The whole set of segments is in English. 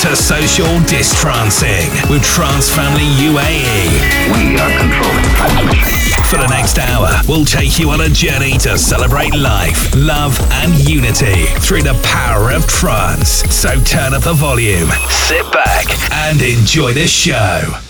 to social distrancing with Trance Family UAE. We are controlling transmission. For the next hour, we'll take you on a journey to celebrate life, love, and unity through the power of trance. So turn up the volume, sit back, and enjoy the show.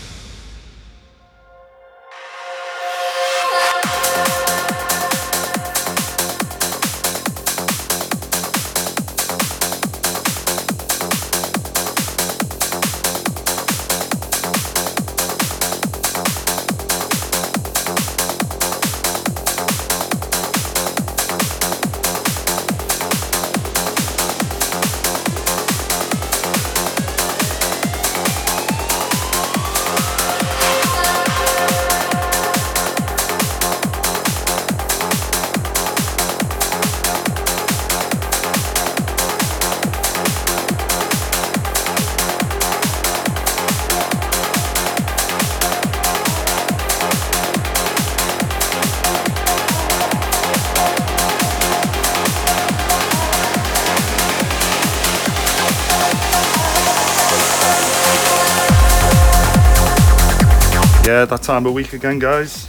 That time of week again, guys.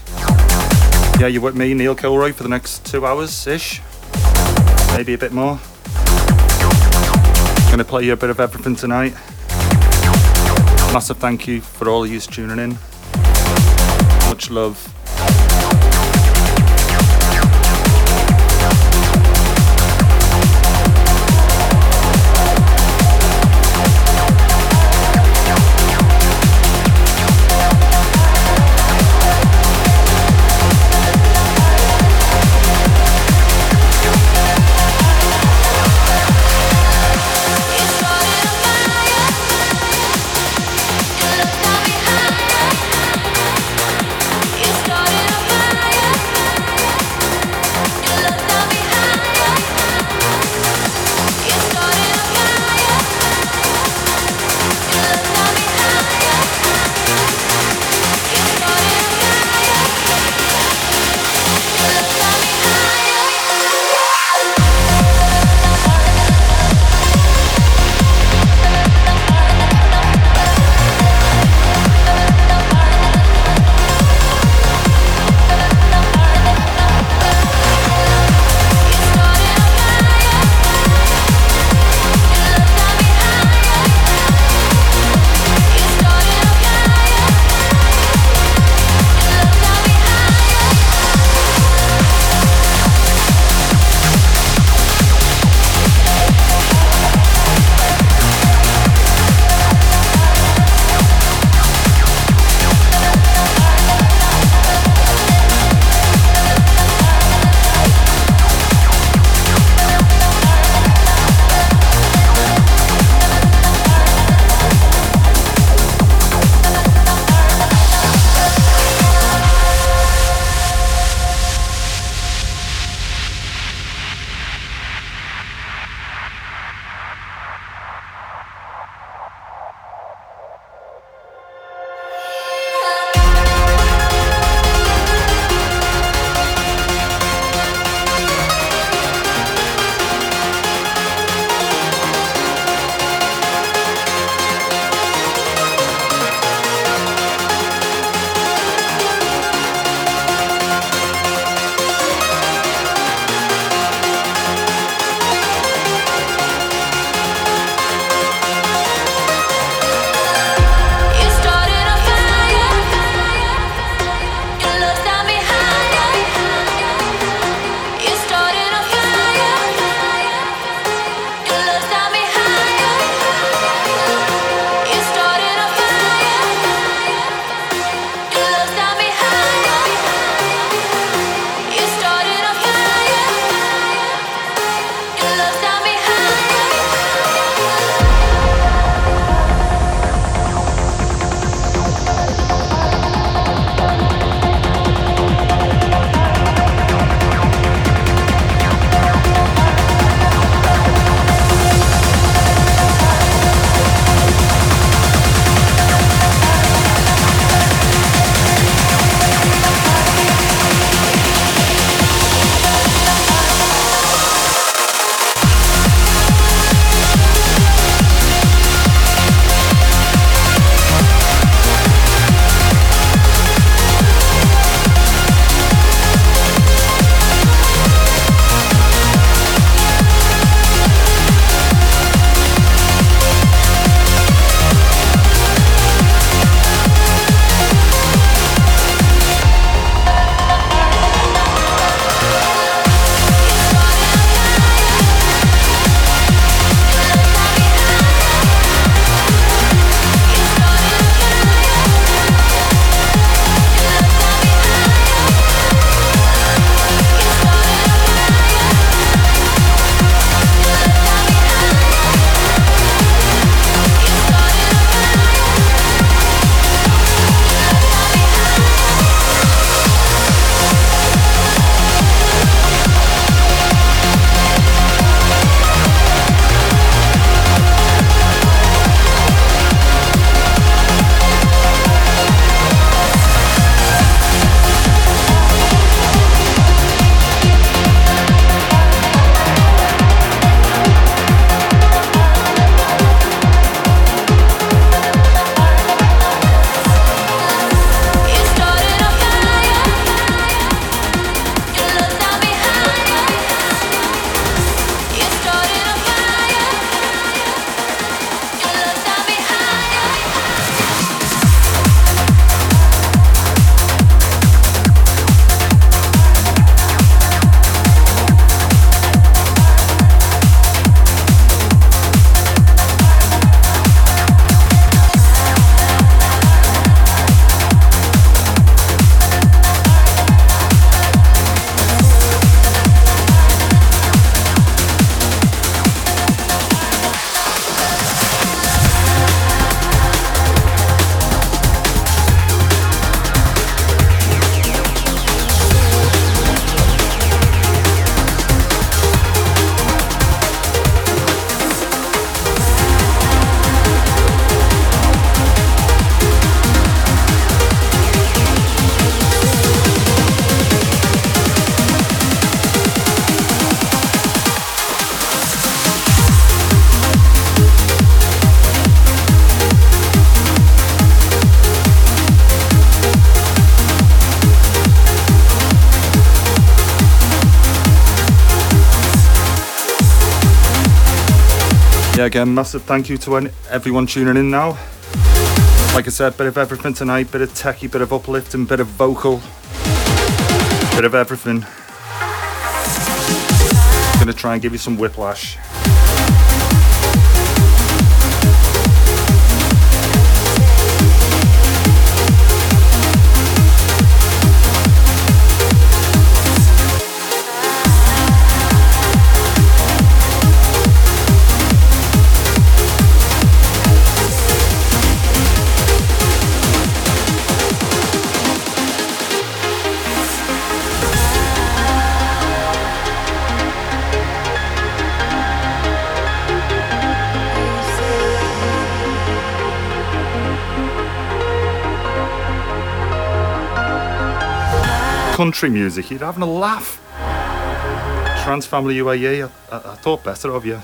Yeah, you're with me, Neil Kilroy, for the next two hours ish. Maybe a bit more. Gonna play you a bit of everything tonight. Massive thank you for all of you tuning in. Much love. Yeah, again, massive thank you to everyone tuning in now. Like I said, bit of everything tonight, bit of techie, bit of uplifting, bit of vocal, bit of everything. Gonna try and give you some whiplash. Country music, you're having a laugh. Trance Family UAE, I, I, I thought better of you.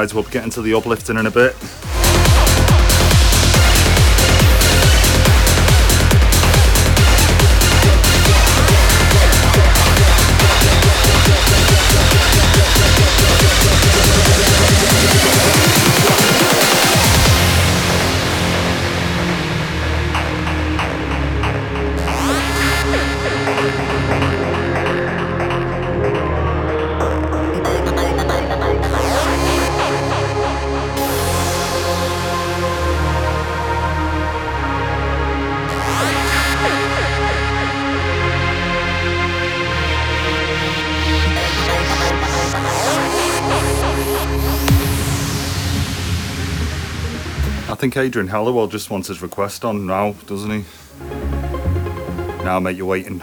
Guys, we'll get into the uplifting in a bit. Think Adrian Halliwell just wants his request on now, doesn't he? Now, mate, you're waiting.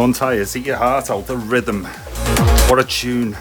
Sean Tyas, eat your heart out, the rhythm. What a tune.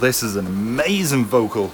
This is an amazing vocal.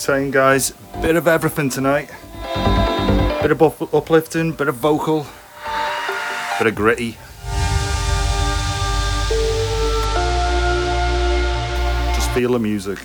Saying, guys, bit of everything tonight. Bit of up- uplifting, bit of vocal, bit of gritty. Just feel the music.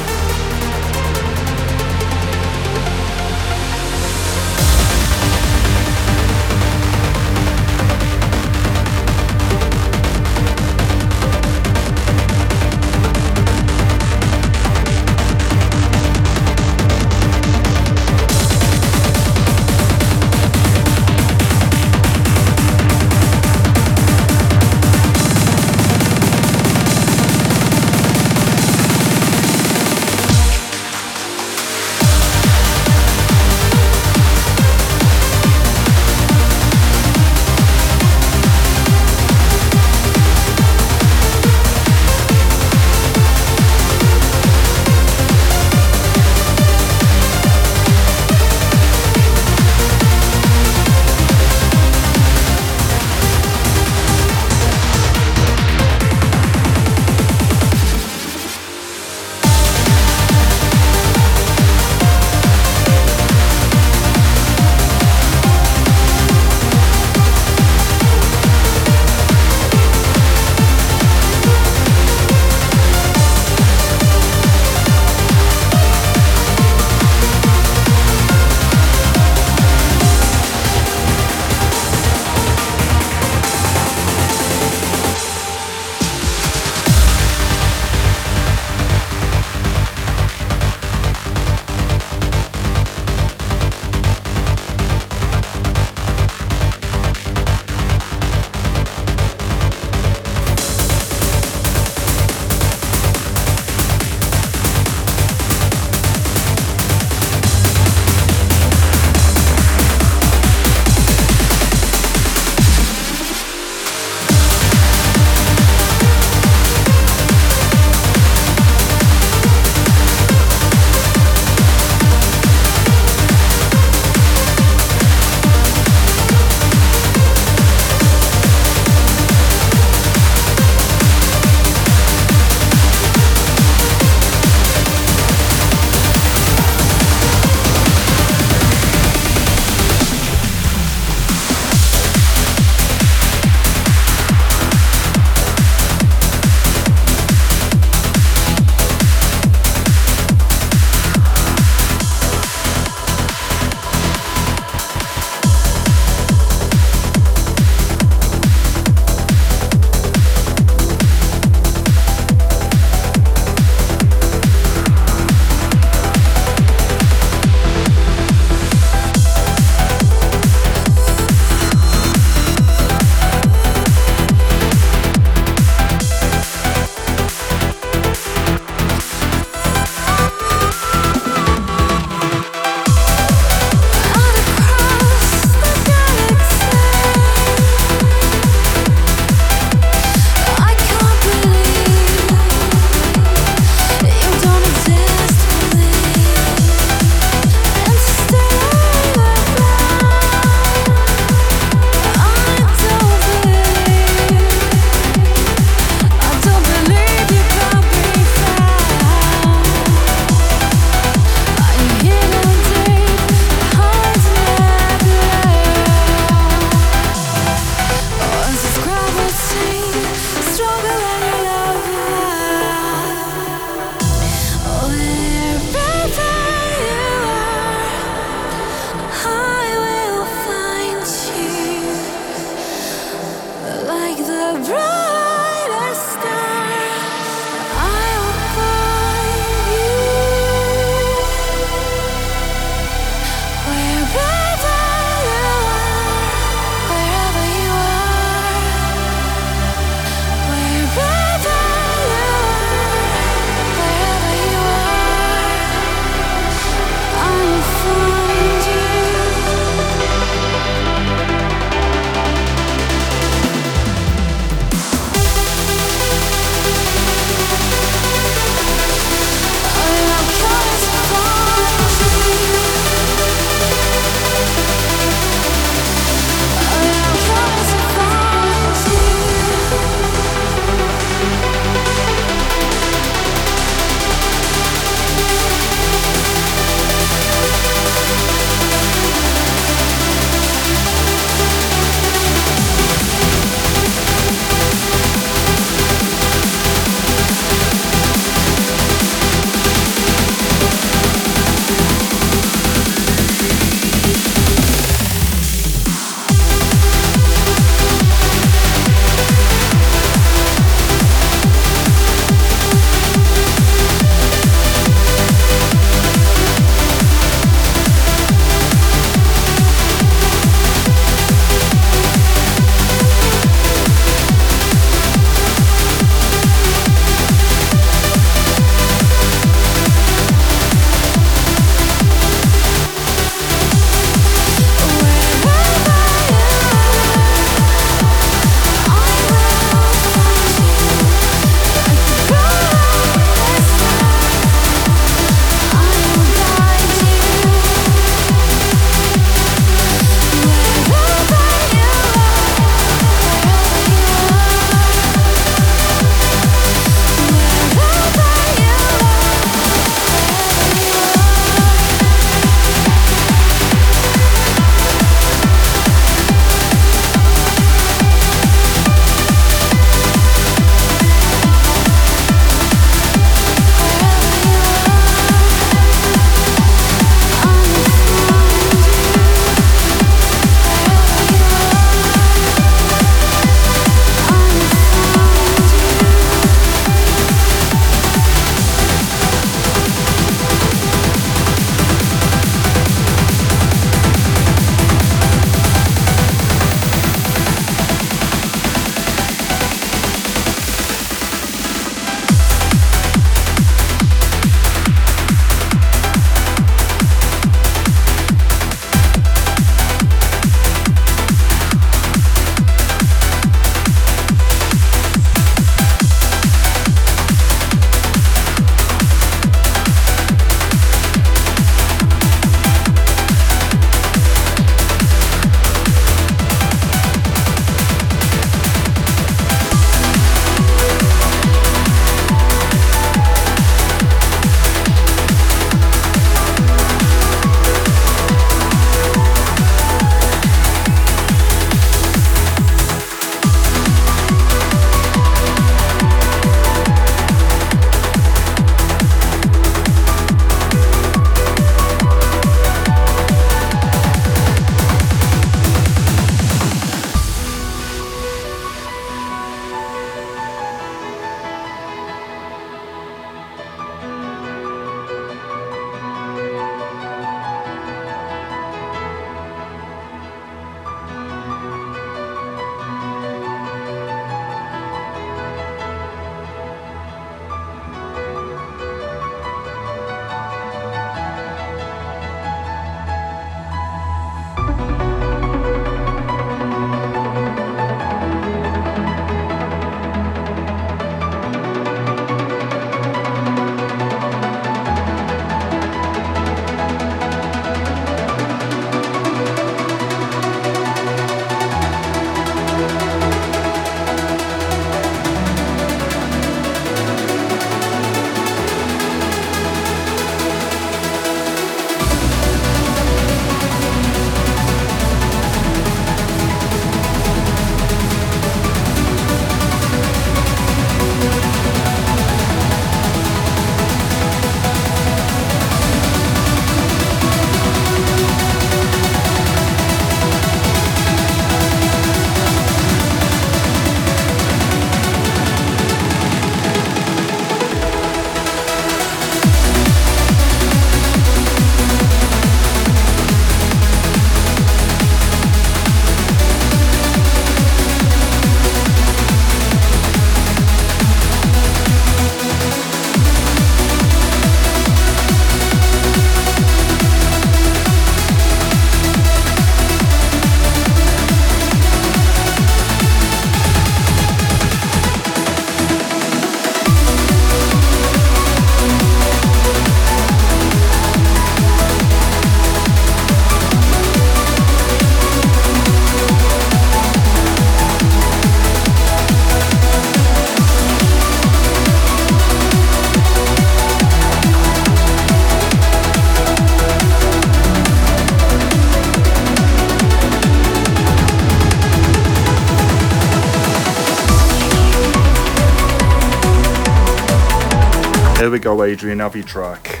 Here we go, Adrian, have your track.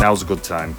Now's a good time.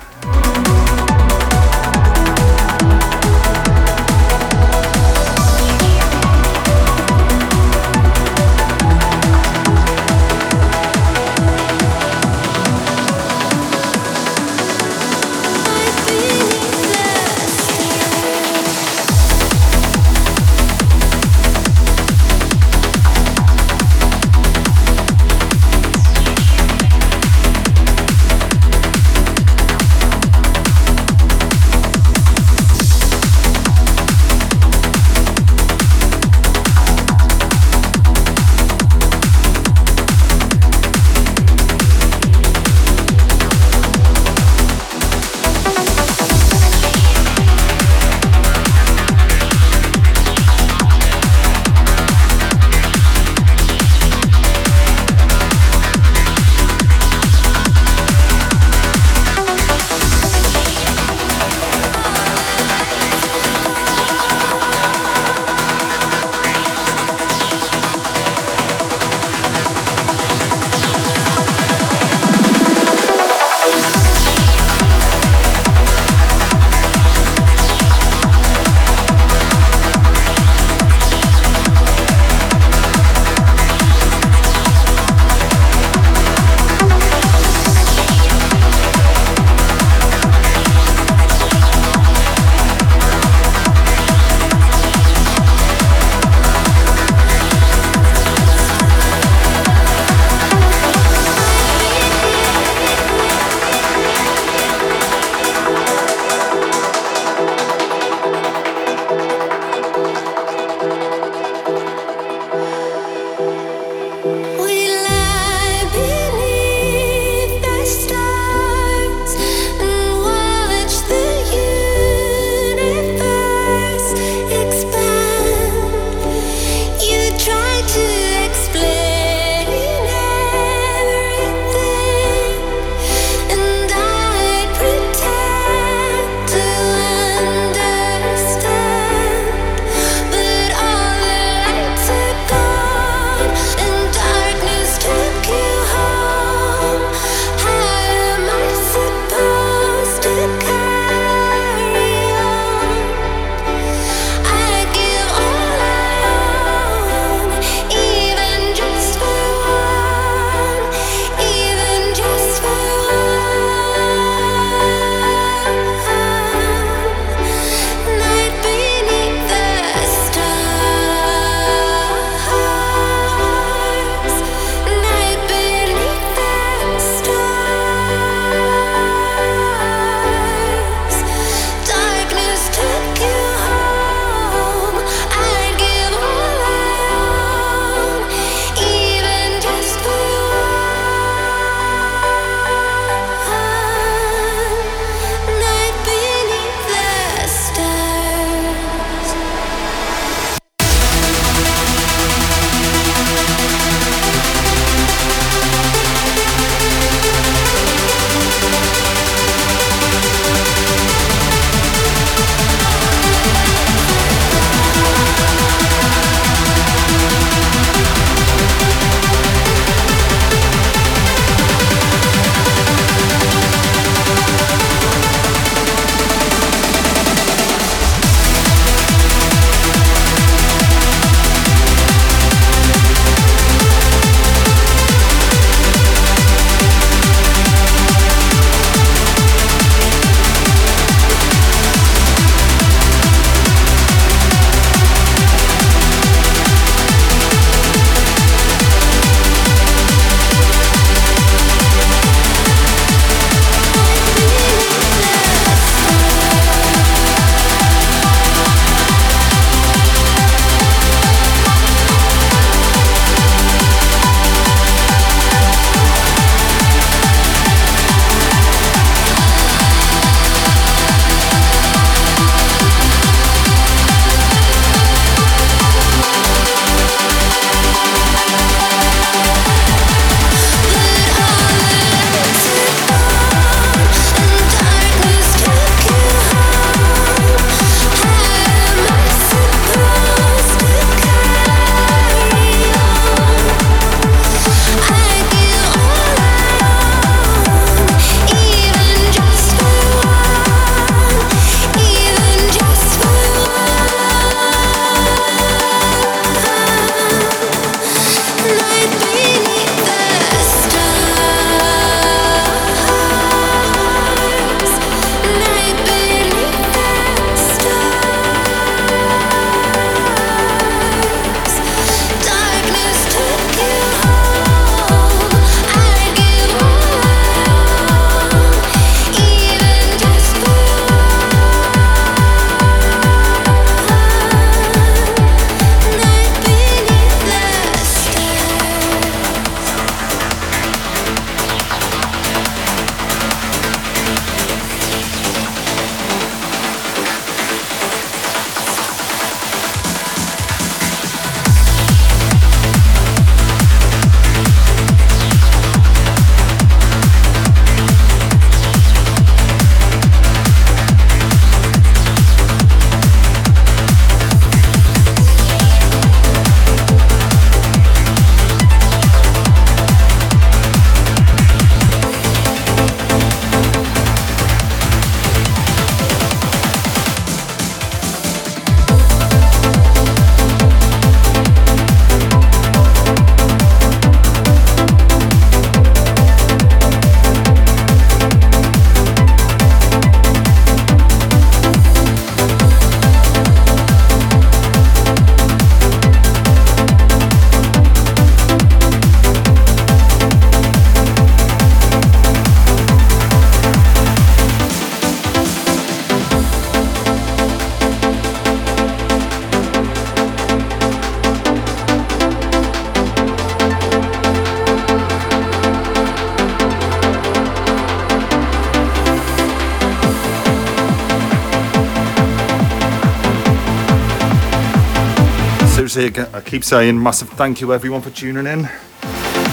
Keep saying massive thank you everyone for tuning in.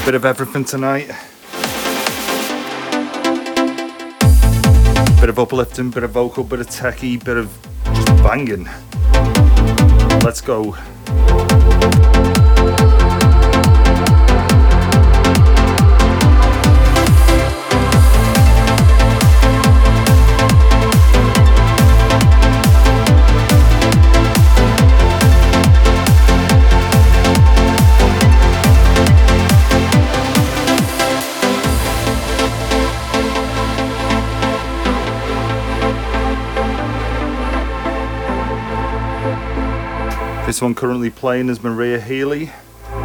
Bit of everything tonight. Bit of uplifting, bit of vocal, bit of techie, bit of just banging. Let's go. This one currently playing is Maria Healy,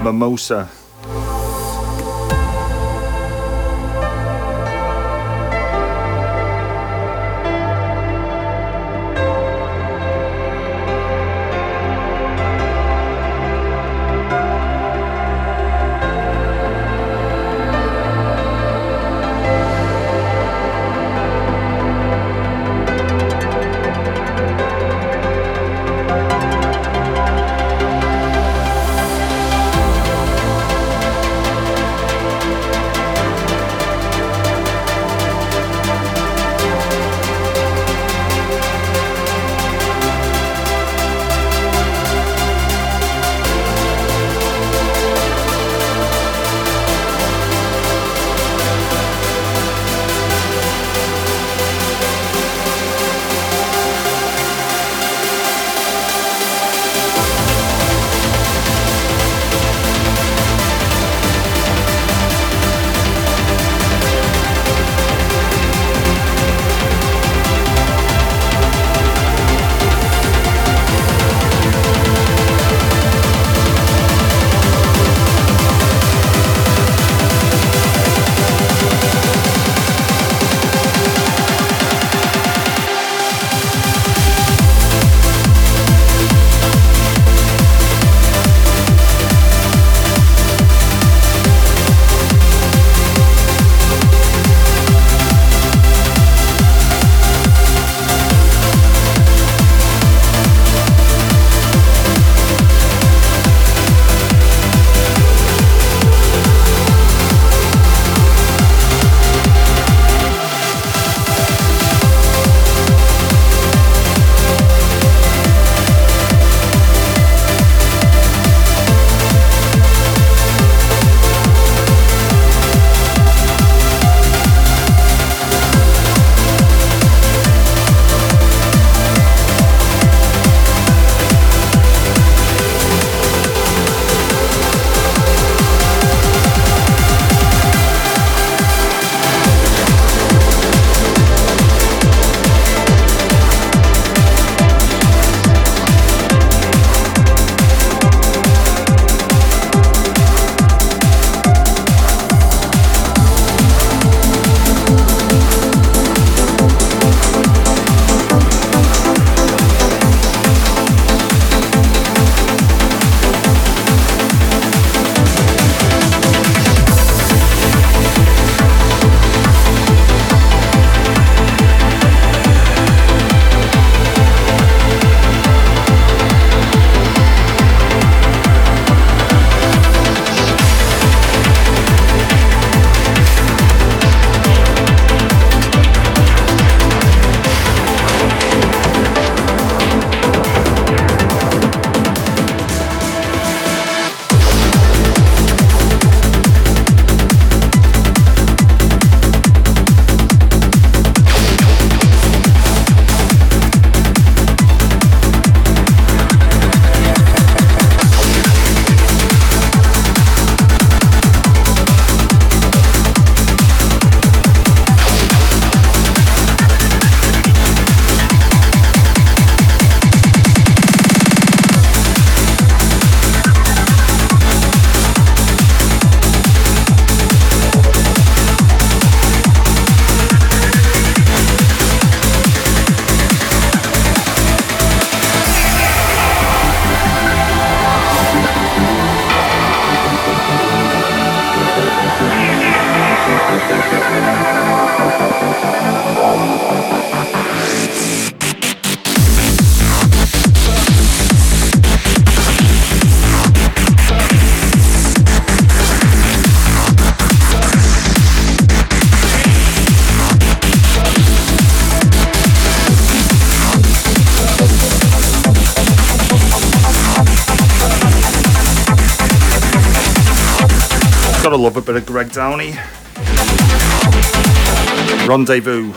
Mimosa. Love a bit of Greg Downey. Rendezvous.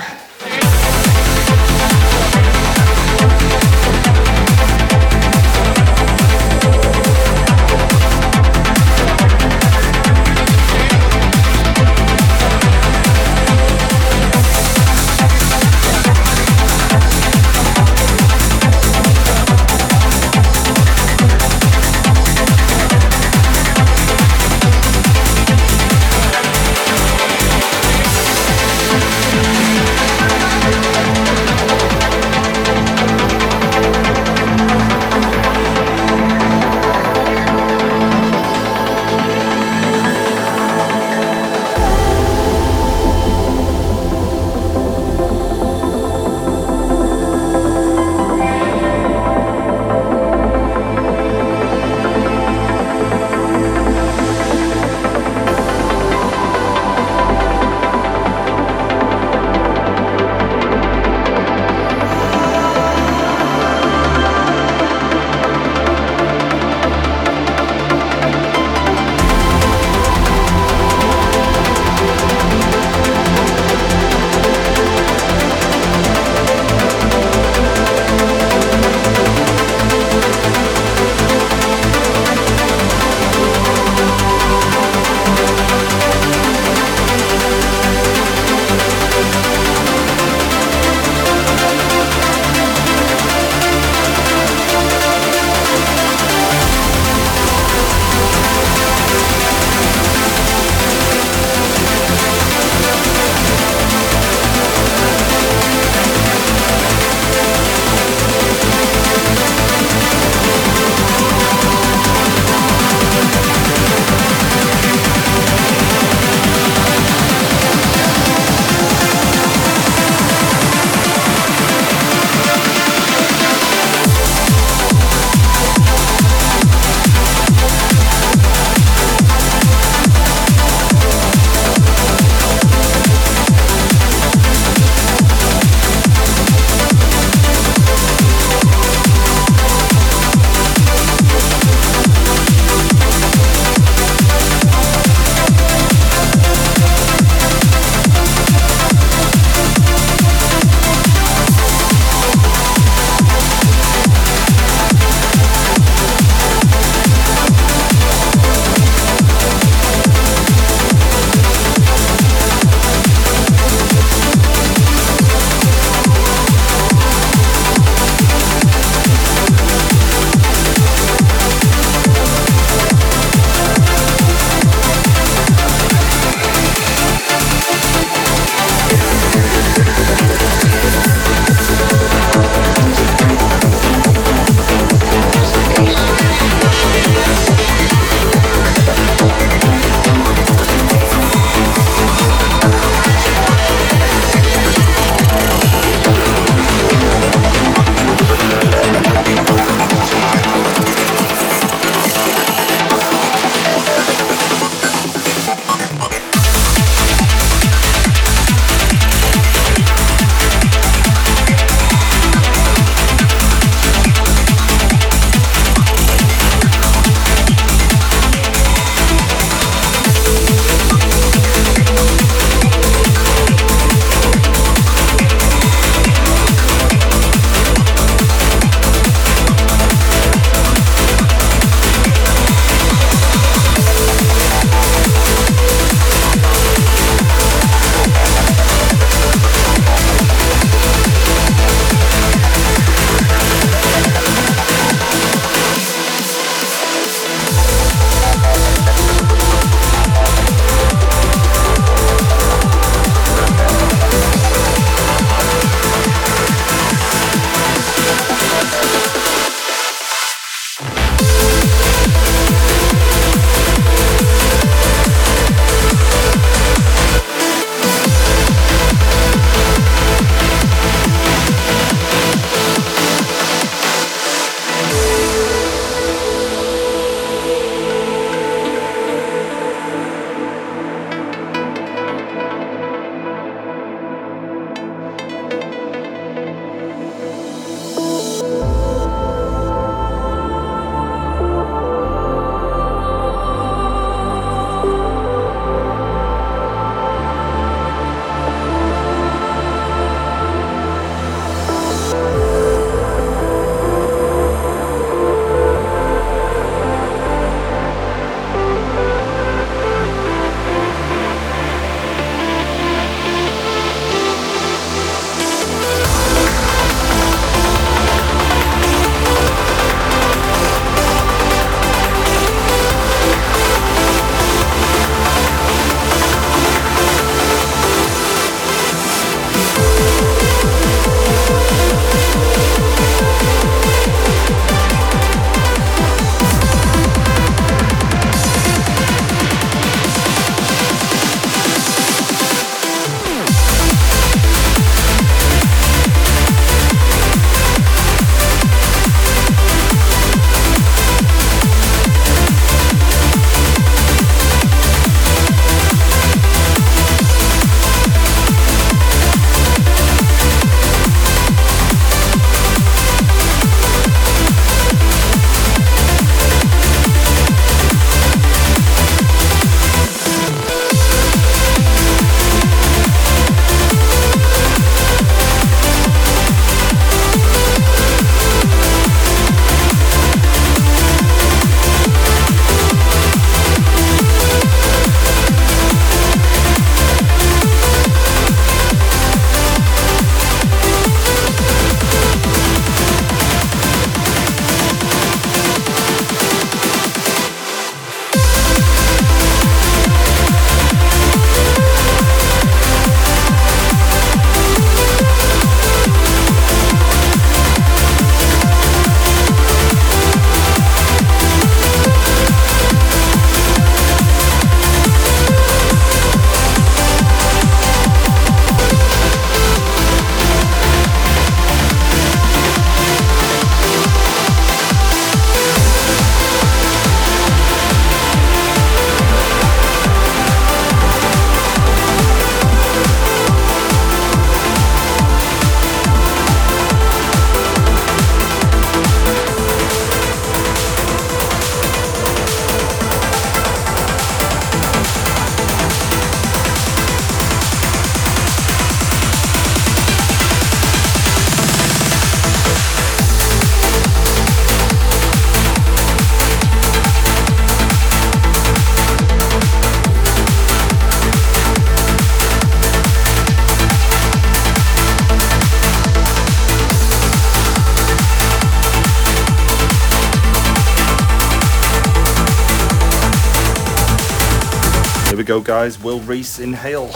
Guys. Will Rees Inhale.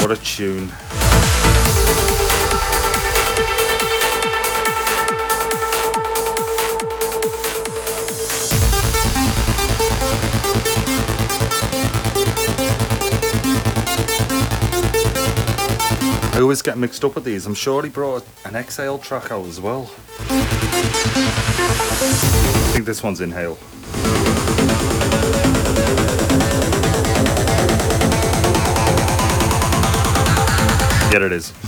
What a tune. I always get mixed up with these. I'm sure he brought an Exhale track out as well. I think this one's Inhale. Yeah, it is.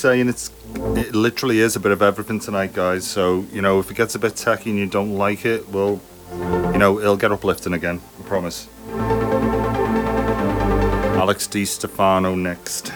Saying it's it literally is a bit of everything tonight, guys. So you know, if it gets a bit tacky and you don't like it, well, you know, it'll get uplifting again. I promise. Alex Di Stefano next.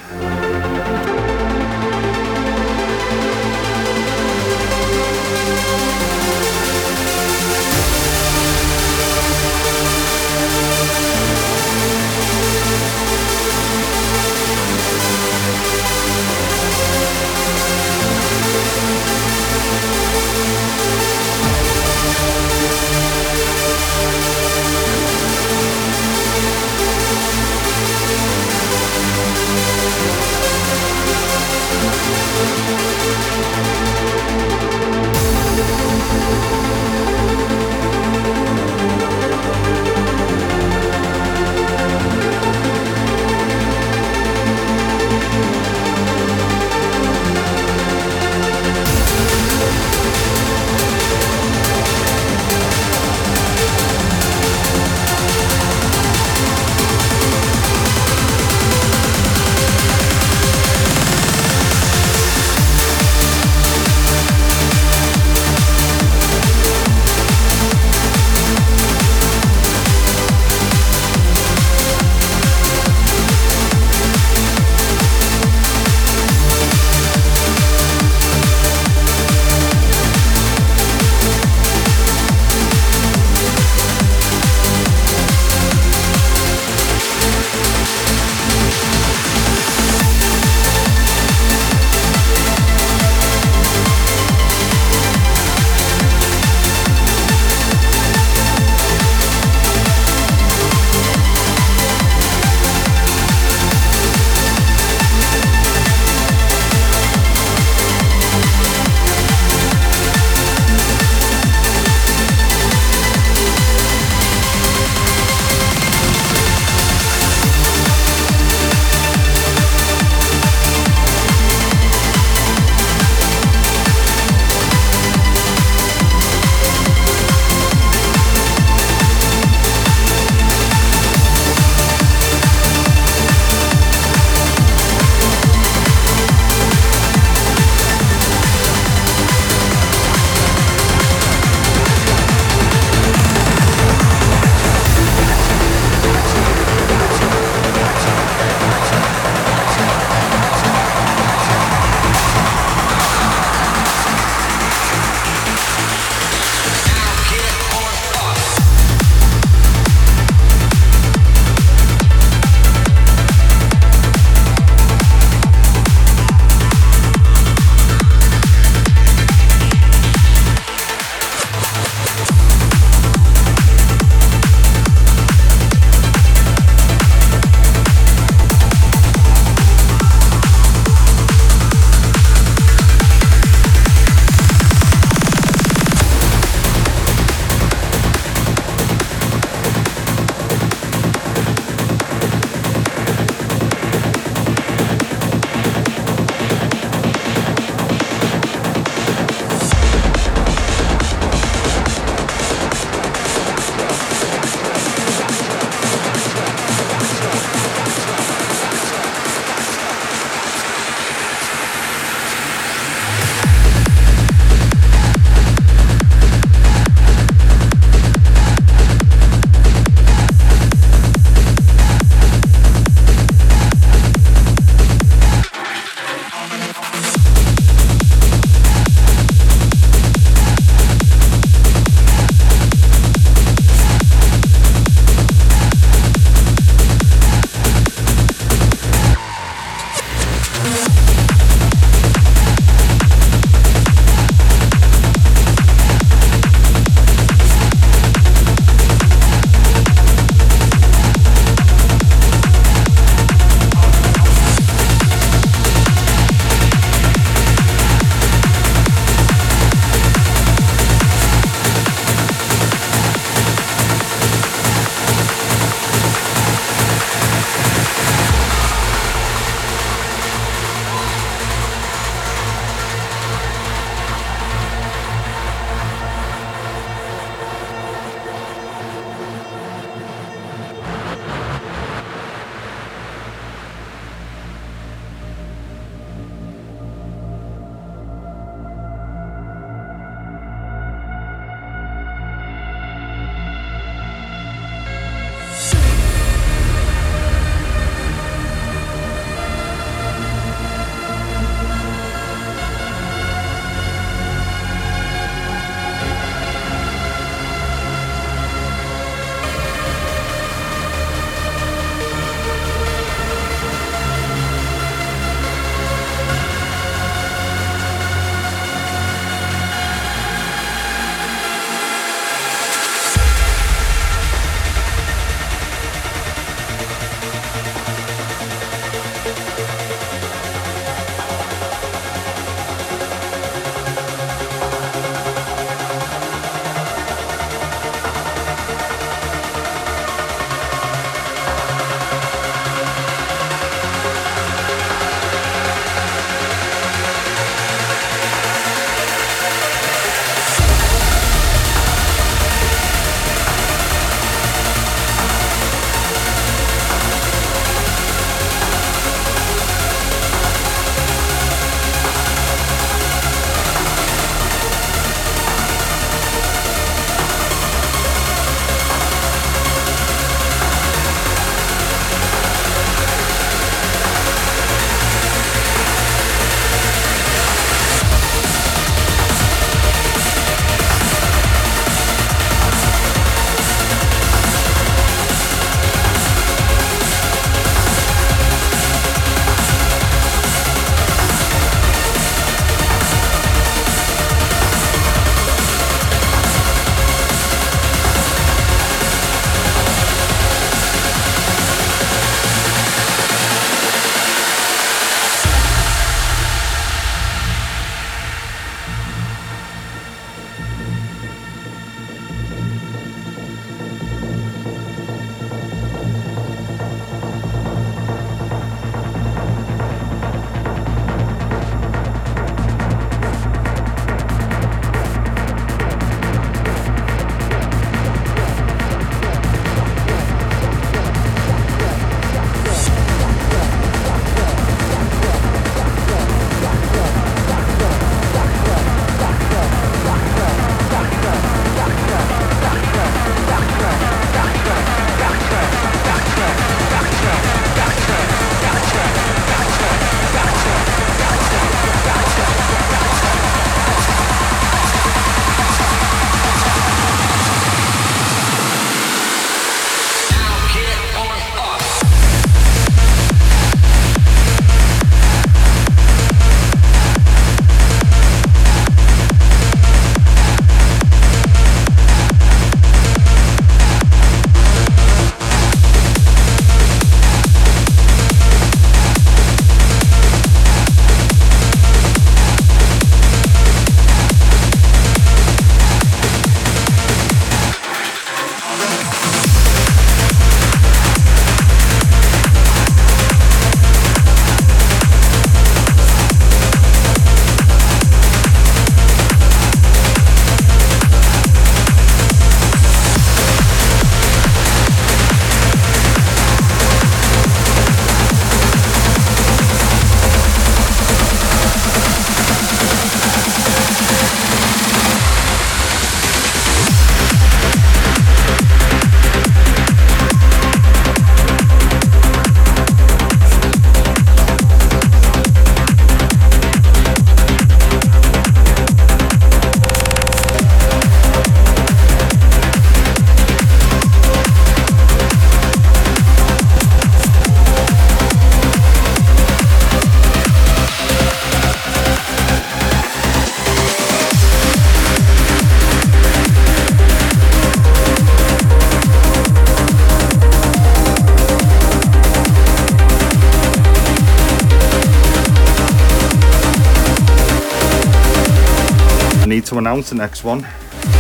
I to next one.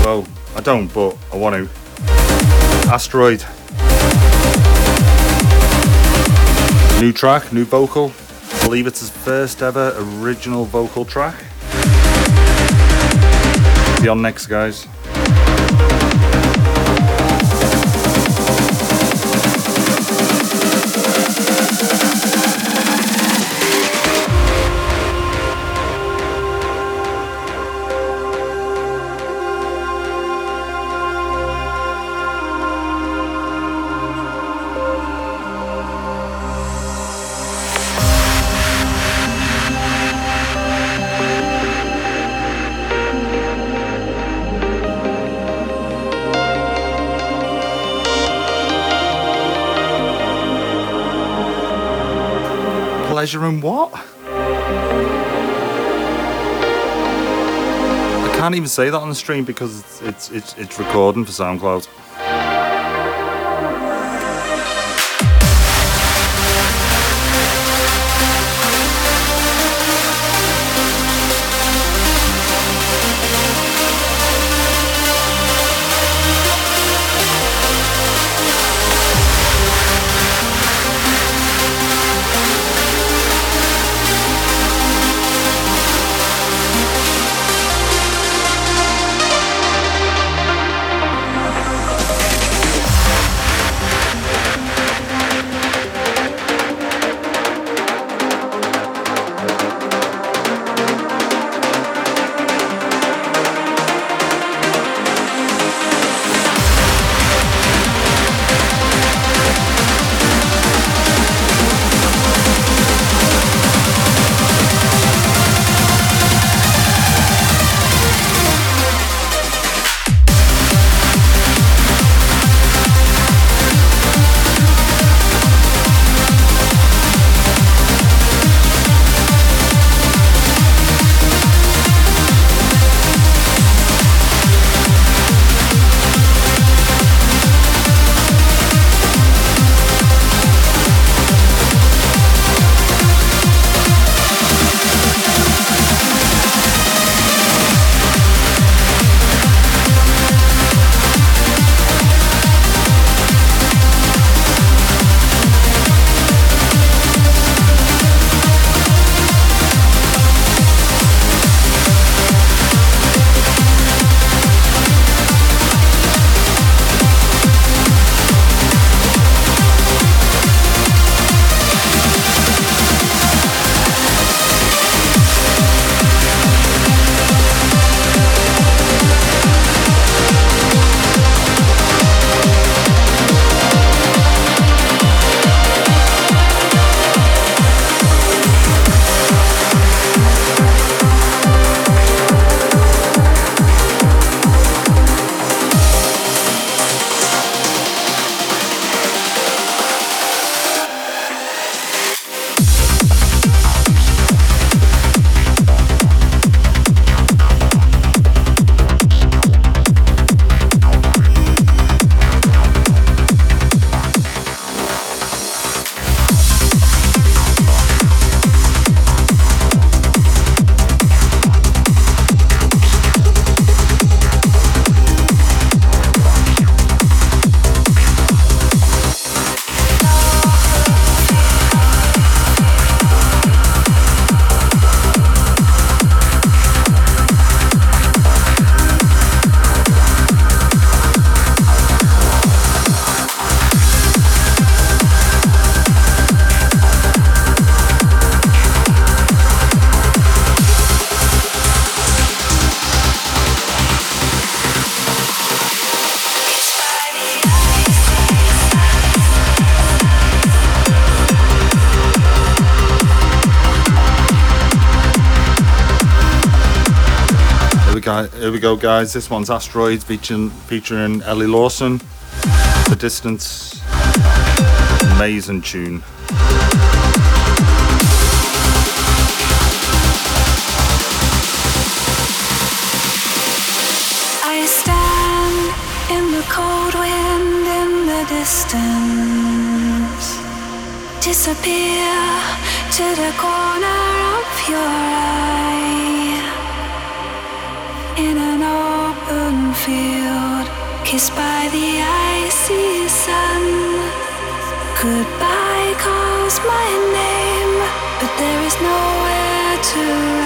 Well, I don't, but I want to. Asteroid. New track, new vocal. I believe it's his first ever original vocal track. Be on next, guys. Pleasure in what? I can't even say that on the stream because it's it's it's, it's recording for SoundCloud. Go, guys. This one's Asteroids featuring featuring Ellie Lawson. The Distance, amazing tune. I stand in the cold wind in the distance, disappear to the corner of your eye. Kissed by the icy sun. Goodbye calls my name, but there is nowhere to run.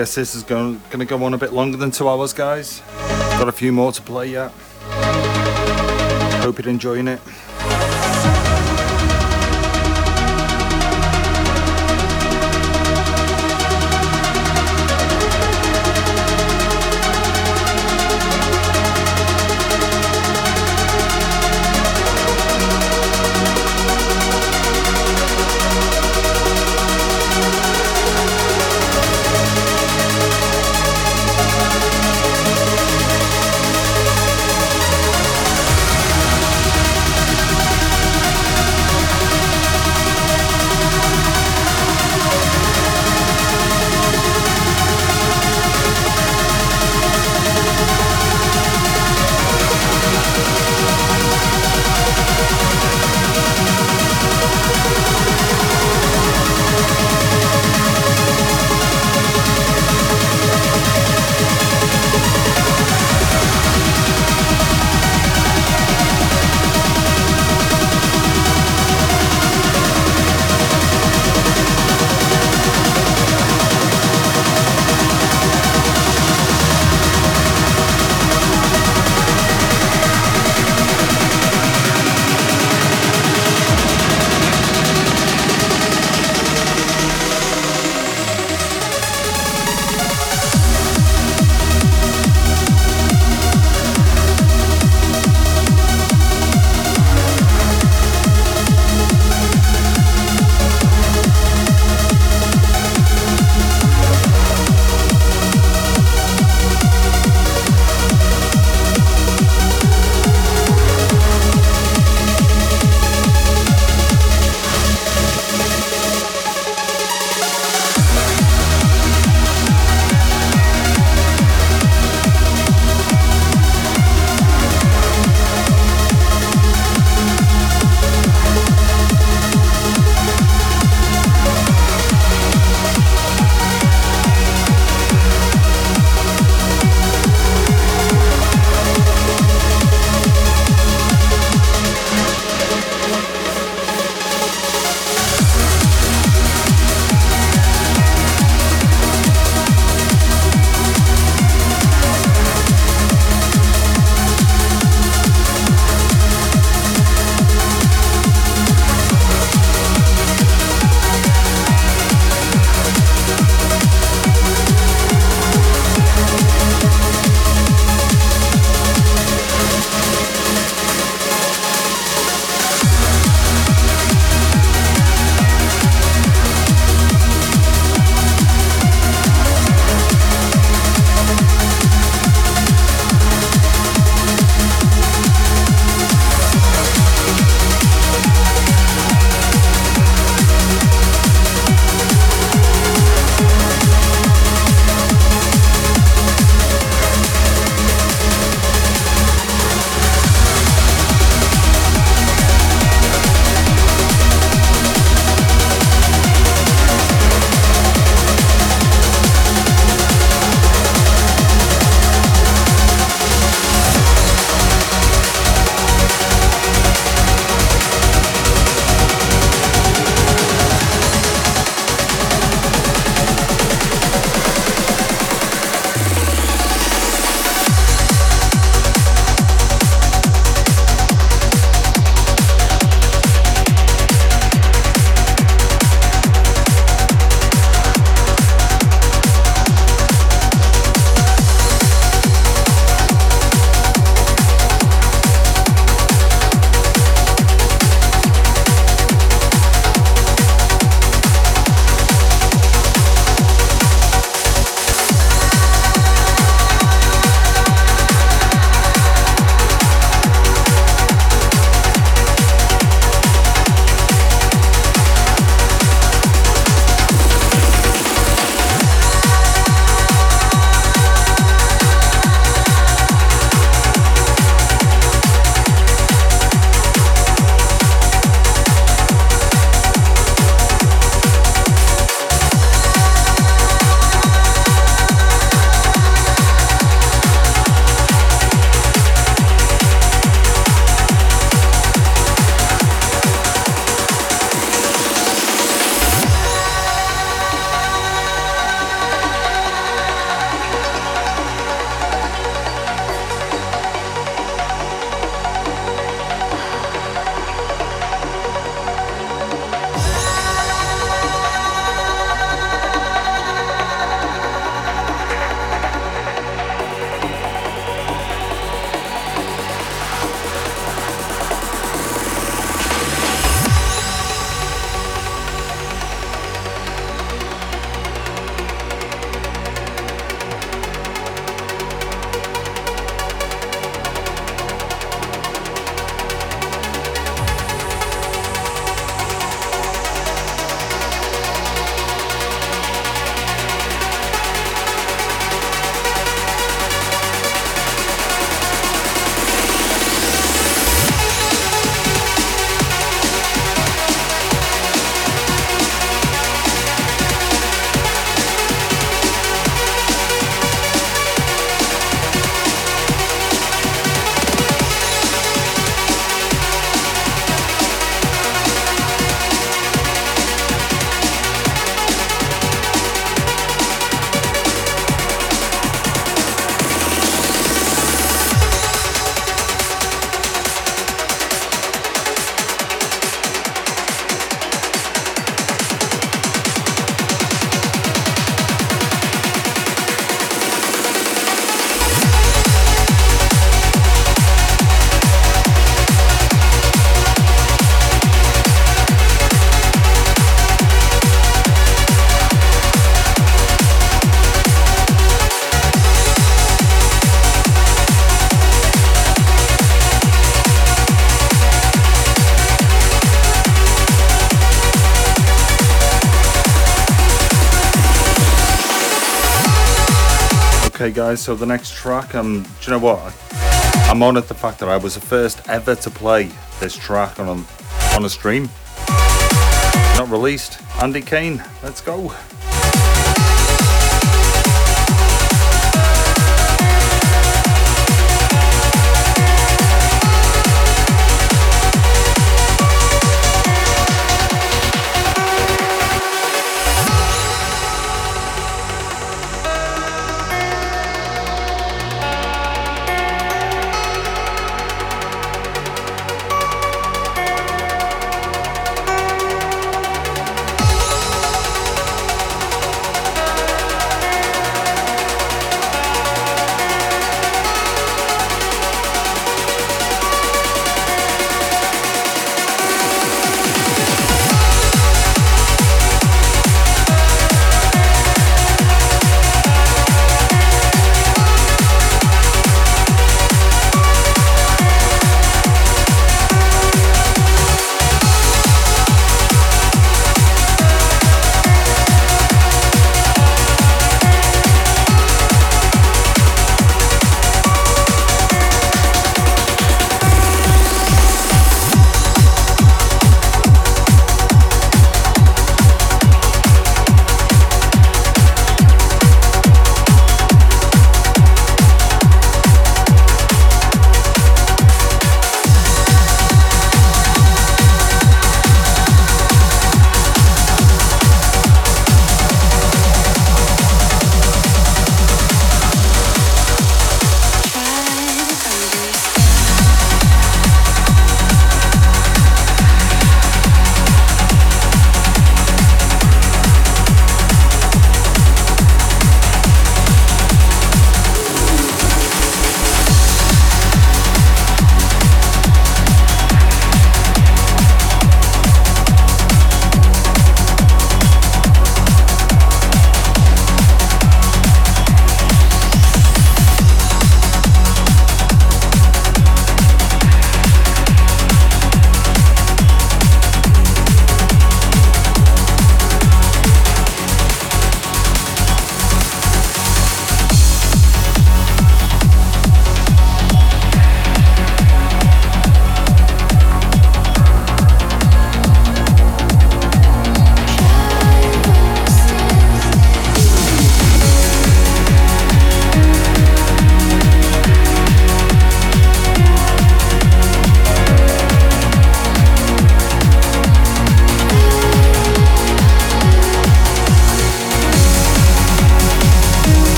Guess this is going, going to go on a bit longer than two hours, guys. Got a few more to play yet. Hope you're enjoying it. Okay, guys. So the next track, um, do you know what? I'm on at the fact that I was the first ever to play this track on on a stream. Not released. Andy Cain. Let's go.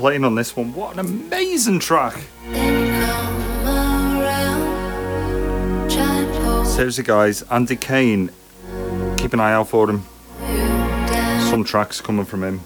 Can't on this one. What an amazing track. Then you come around, try and pull Seriously, guys. Andy Cain. Keep an eye out for him. Some tracks coming from him.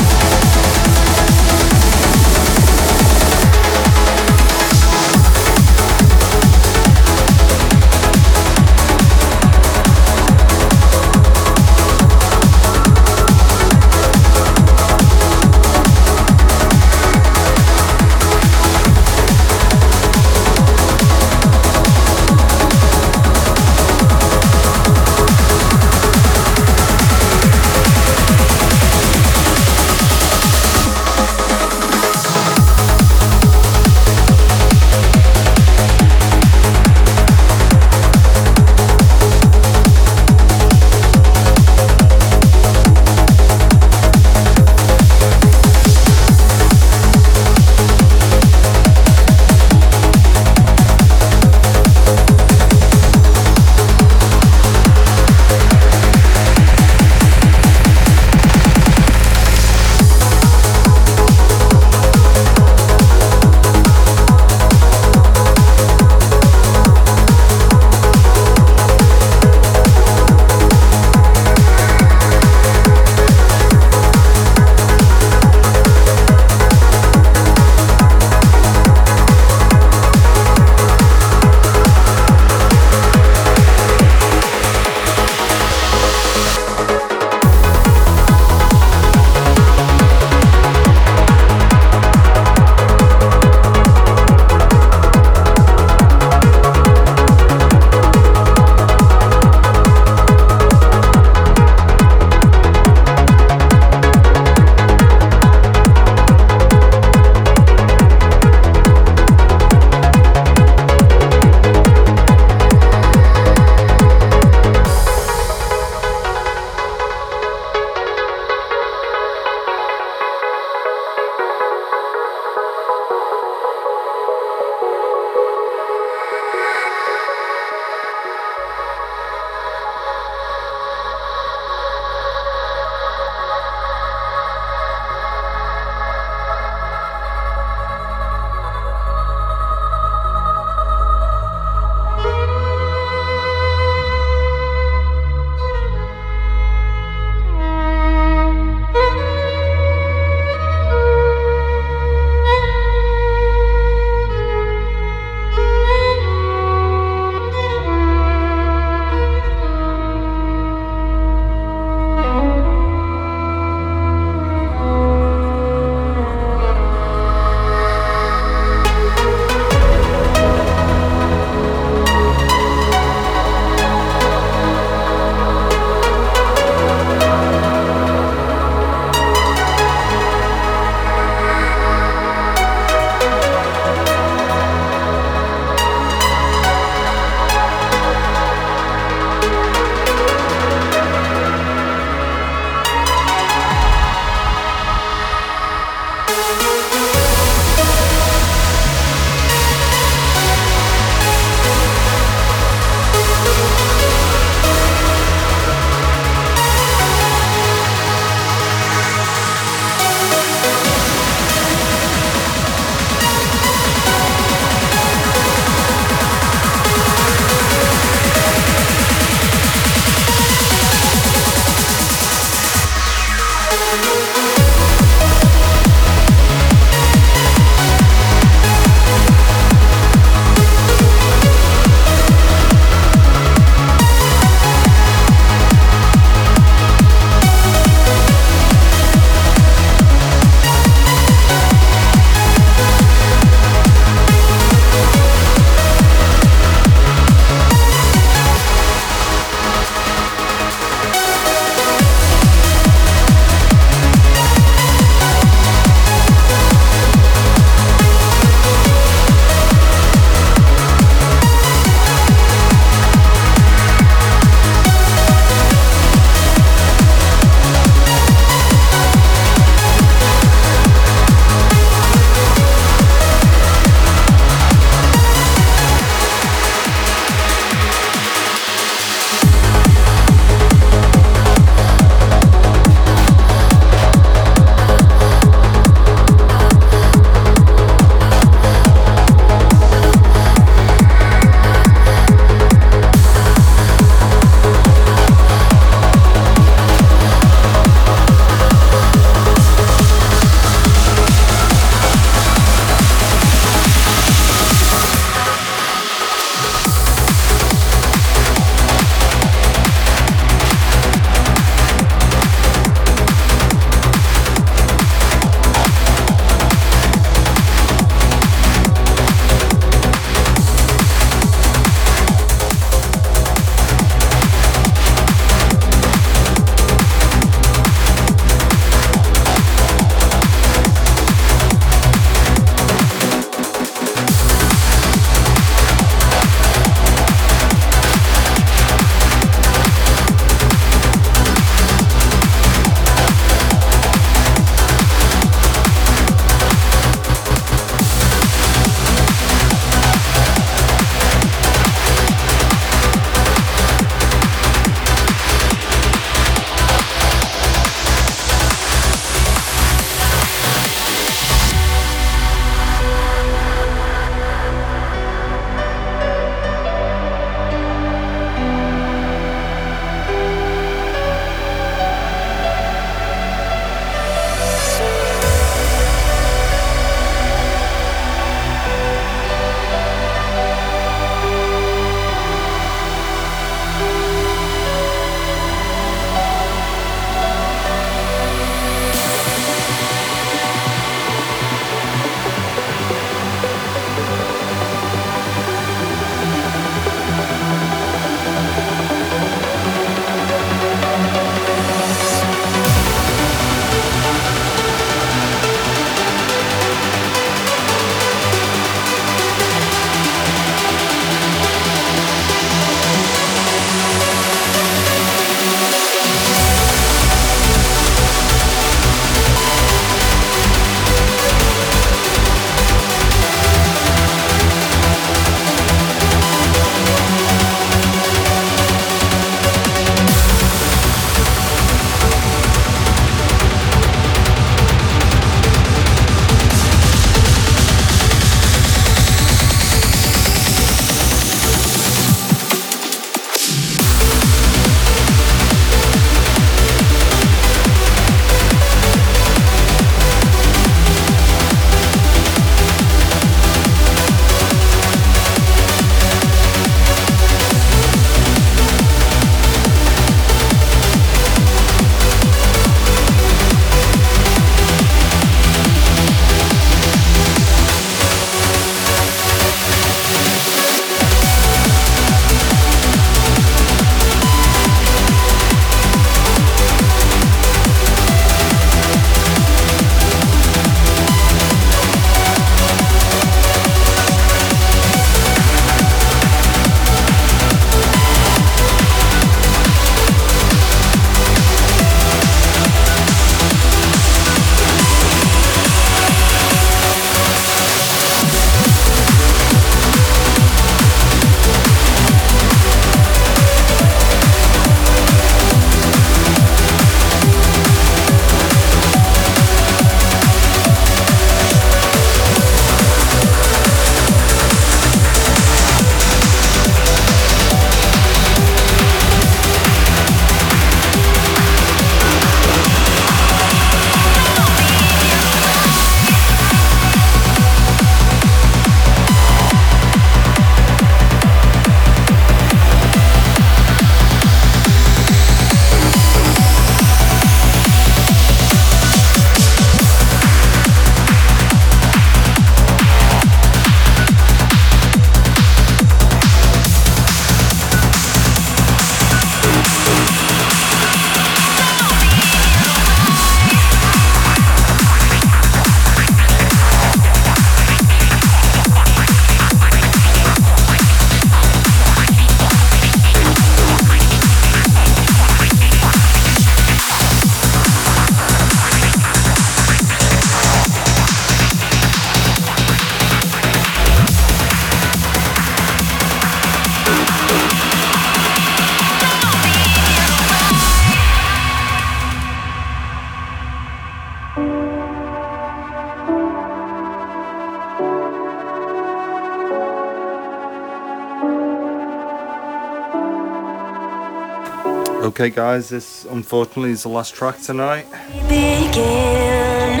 Okay, guys, this unfortunately is the last track tonight. Begin.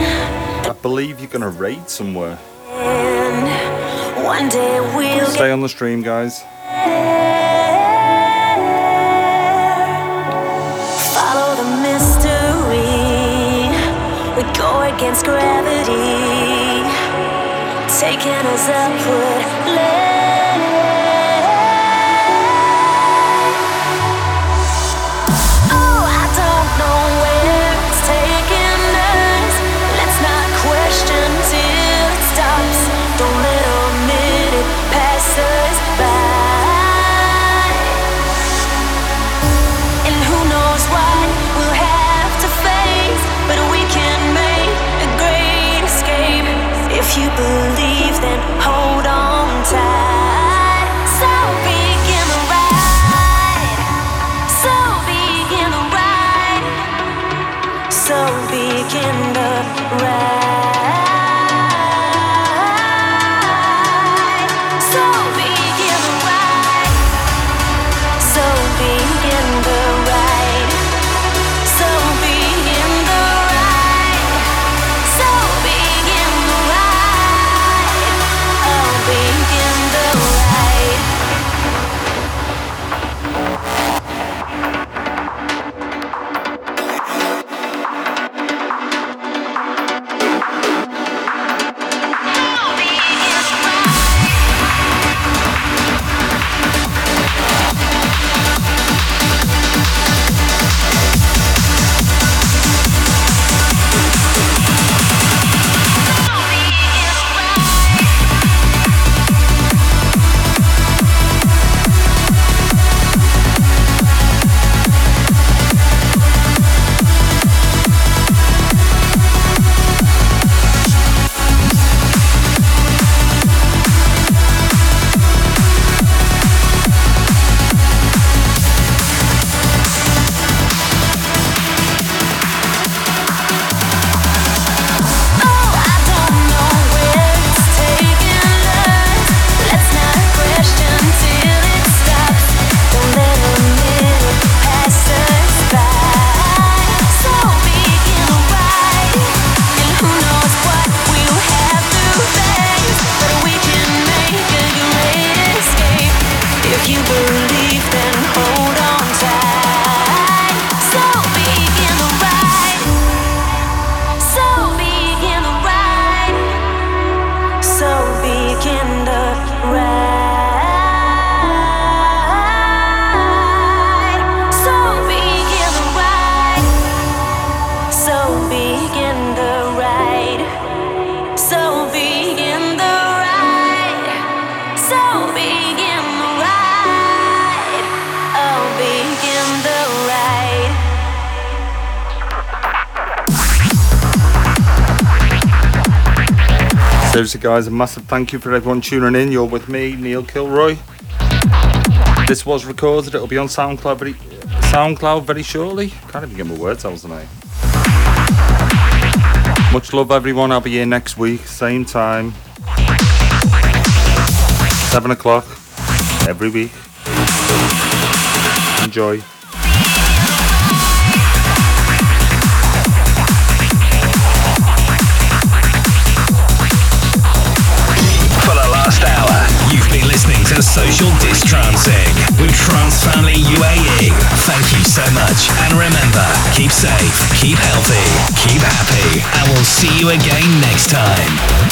I believe you're gonna raid somewhere. One day we'll Stay on the stream, guys. follow the mystery. We go against gravity, taking us upward. Seriously, guys, a massive thank you for everyone tuning in. You're with me, Neil Kilroy. This was recorded. It'll be on SoundCloud very, SoundCloud very shortly. Can't even get my words out tonight. Much love, everyone. I'll be here next week, same time, seven o'clock every week. Enjoy. To Social Distrancing with Trance Family UAE. Thank you so much. And remember, keep safe, keep healthy, keep happy, and we'll see you again next time.